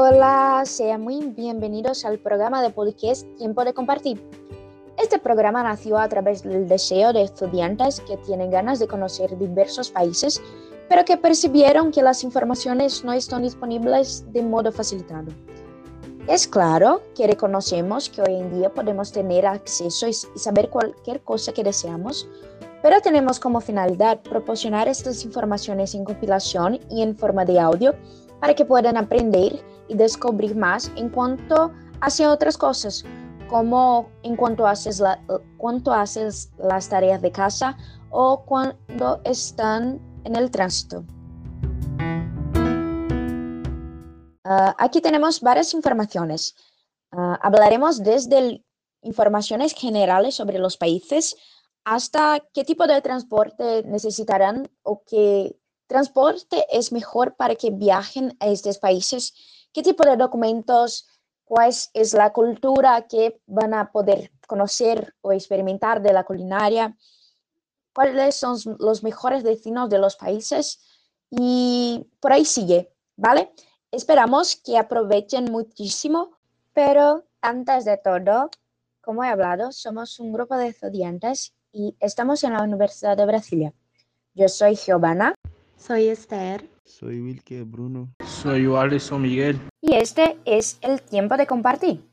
Hola, sean muy bienvenidos al programa de podcast Tiempo de Compartir. Este programa nació a través del deseo de estudiantes que tienen ganas de conocer diversos países, pero que percibieron que las informaciones no están disponibles de modo facilitado. Es claro que reconocemos que hoy en día podemos tener acceso y saber cualquier cosa que deseamos, pero tenemos como finalidad proporcionar estas informaciones en compilación y en forma de audio para que puedan aprender y descubrir más en cuanto hacia otras cosas, como en cuanto haces, la, cuanto haces las tareas de casa o cuando están en el tránsito. Uh, aquí tenemos varias informaciones. Uh, hablaremos desde informaciones generales sobre los países hasta qué tipo de transporte necesitarán o qué transporte es mejor para que viajen a estos países, qué tipo de documentos, cuál es la cultura que van a poder conocer o experimentar de la culinaria, cuáles son los mejores destinos de los países y por ahí sigue, ¿vale? Esperamos que aprovechen muchísimo, pero antes de todo, como he hablado, somos un grupo de estudiantes y estamos en la Universidad de Brasilia. Yo soy Giovanna. Soy Esther. Soy Wilke Bruno. Soy Alisson Miguel. Y este es el tiempo de compartir.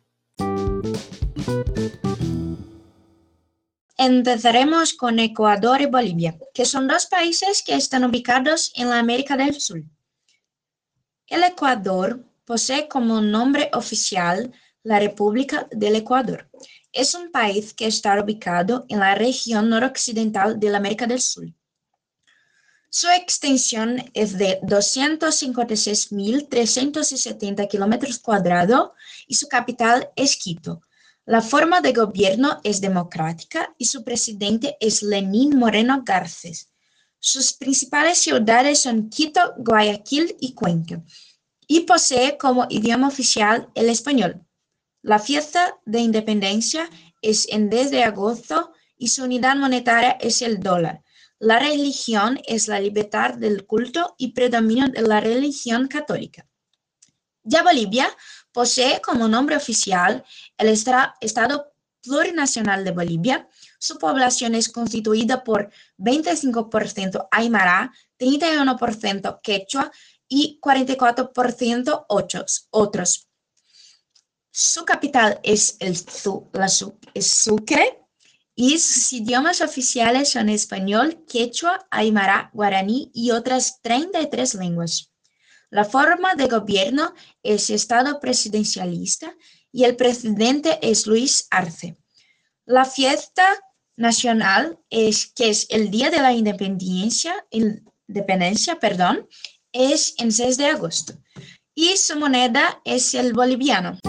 Empezaremos con Ecuador y Bolivia, que son dos países que están ubicados en la América del Sur. El Ecuador posee como nombre oficial la República del Ecuador. Es un país que está ubicado en la región noroccidental de la América del Sur. Su extensión es de 256.370 kilómetros cuadrados y su capital es Quito. La forma de gobierno es democrática y su presidente es Lenín Moreno Garces. Sus principales ciudades son Quito, Guayaquil y Cuenca, y posee como idioma oficial el español. La fiesta de independencia es en 10 de agosto y su unidad monetaria es el dólar. La religión es la libertad del culto y predominio de la religión católica. Ya Bolivia posee como nombre oficial el Estado Plurinacional de Bolivia, su población es constituida por 25% Aymara, 31% Quechua y 44% otros. Su capital es, el, la, es Sucre y sus idiomas oficiales son español, quechua, aymara, guaraní y otras 33 lenguas. La forma de gobierno es Estado presidencialista y el presidente es Luis Arce. La fiesta nacional es que es el Día de la Independencia, independencia perdón, es en 6 de agosto y su moneda es el boliviano.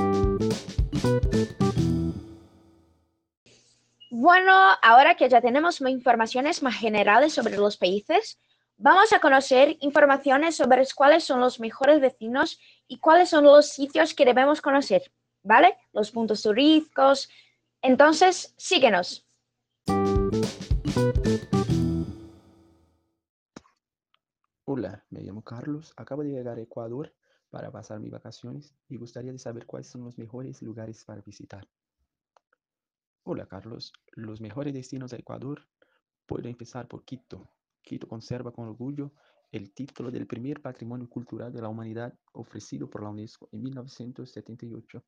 Bueno, ahora que ya tenemos informaciones más generales sobre los países, vamos a conocer informaciones sobre cuáles son los mejores vecinos y cuáles son los sitios que debemos conocer, ¿vale? Los puntos turísticos. Entonces, síguenos. Hola, me llamo Carlos, acabo de llegar a Ecuador para pasar mis vacaciones y gustaría saber cuáles son los mejores lugares para visitar. Hola Carlos, los mejores destinos de Ecuador puedo empezar por Quito. Quito conserva con orgullo el título del primer patrimonio cultural de la humanidad ofrecido por la UNESCO en 1978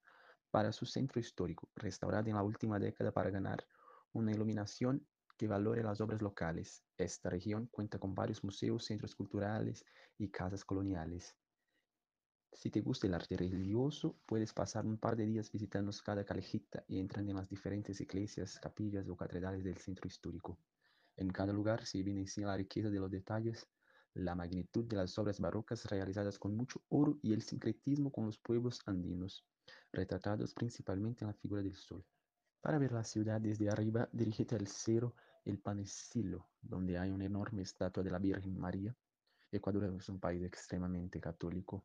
para su centro histórico, restaurado en la última década para ganar una iluminación que valore las obras locales. Esta región cuenta con varios museos, centros culturales y casas coloniales. Si te gusta el arte religioso, puedes pasar un par de días visitando cada calejita y entrando en las diferentes iglesias, capillas o catedrales del centro histórico. En cada lugar se evidencia la riqueza de los detalles, la magnitud de las obras barrocas realizadas con mucho oro y el sincretismo con los pueblos andinos, retratados principalmente en la figura del sol. Para ver la ciudad desde arriba, dirígete al cerro El Panecillo, donde hay una enorme estatua de la Virgen María. Ecuador es un país extremadamente católico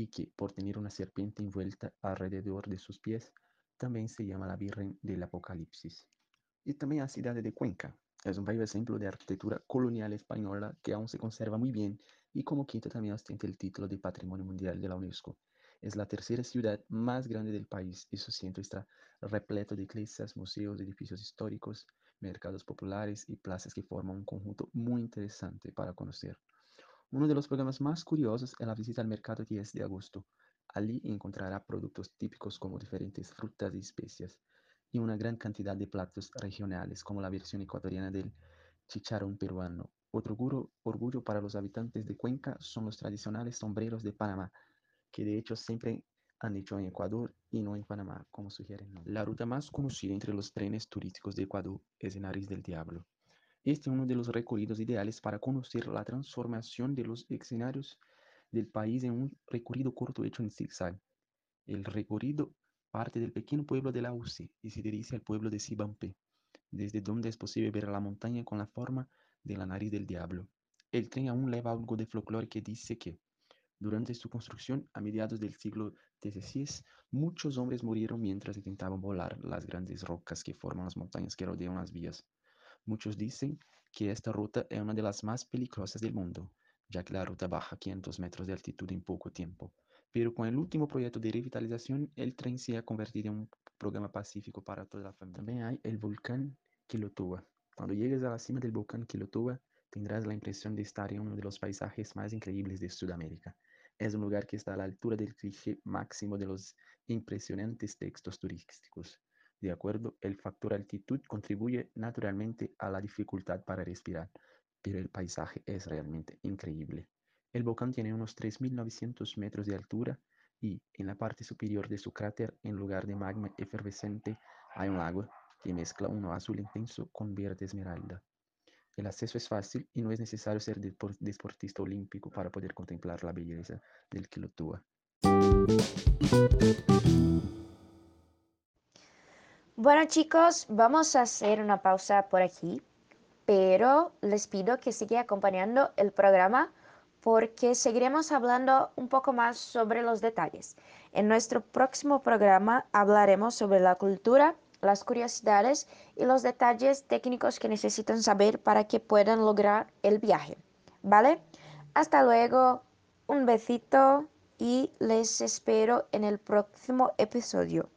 y que, por tener una serpiente envuelta alrededor de sus pies, también se llama la Virgen del Apocalipsis. Y también la ciudad de Cuenca. Es un país ejemplo de arquitectura colonial española que aún se conserva muy bien y como Quito también ostenta el título de Patrimonio Mundial de la UNESCO. Es la tercera ciudad más grande del país y su centro está repleto de iglesias, museos, edificios históricos, mercados populares y plazas que forman un conjunto muy interesante para conocer. Uno de los programas más curiosos es la visita al mercado 10 de agosto. Allí encontrará productos típicos como diferentes frutas y especias y una gran cantidad de platos regionales como la versión ecuatoriana del chicharrón peruano. Otro orgullo para los habitantes de Cuenca son los tradicionales sombreros de Panamá, que de hecho siempre han hecho en Ecuador y no en Panamá, como sugieren. La ruta más conocida entre los trenes turísticos de Ecuador es el Nariz del Diablo. Este es uno de los recorridos ideales para conocer la transformación de los escenarios del país en un recorrido corto hecho en zigzag. El recorrido parte del pequeño pueblo de la UCI y se dirige al pueblo de Sibampé, desde donde es posible ver la montaña con la forma de la nariz del diablo. El tren aún lleva algo de folclore que dice que, durante su construcción a mediados del siglo XVI, muchos hombres murieron mientras intentaban volar las grandes rocas que forman las montañas que rodean las vías. Muchos dicen que esta ruta es una de las más peligrosas del mundo, ya que la ruta baja 500 metros de altitud en poco tiempo. Pero con el último proyecto de revitalización, el tren se ha convertido en un programa pacífico para toda la familia. También hay el volcán Quilotoa. Cuando llegues a la cima del volcán Quilotoa, tendrás la impresión de estar en uno de los paisajes más increíbles de Sudamérica. Es un lugar que está a la altura del cliché máximo de los impresionantes textos turísticos. De acuerdo, el factor altitud contribuye naturalmente a la dificultad para respirar, pero el paisaje es realmente increíble. El volcán tiene unos 3.900 metros de altura y en la parte superior de su cráter, en lugar de magma efervescente, hay un lago que mezcla un azul intenso con verde esmeralda. El acceso es fácil y no es necesario ser deportista olímpico para poder contemplar la belleza del Quilotua. Bueno chicos, vamos a hacer una pausa por aquí, pero les pido que sigan acompañando el programa porque seguiremos hablando un poco más sobre los detalles. En nuestro próximo programa hablaremos sobre la cultura, las curiosidades y los detalles técnicos que necesitan saber para que puedan lograr el viaje. ¿Vale? Hasta luego, un besito y les espero en el próximo episodio.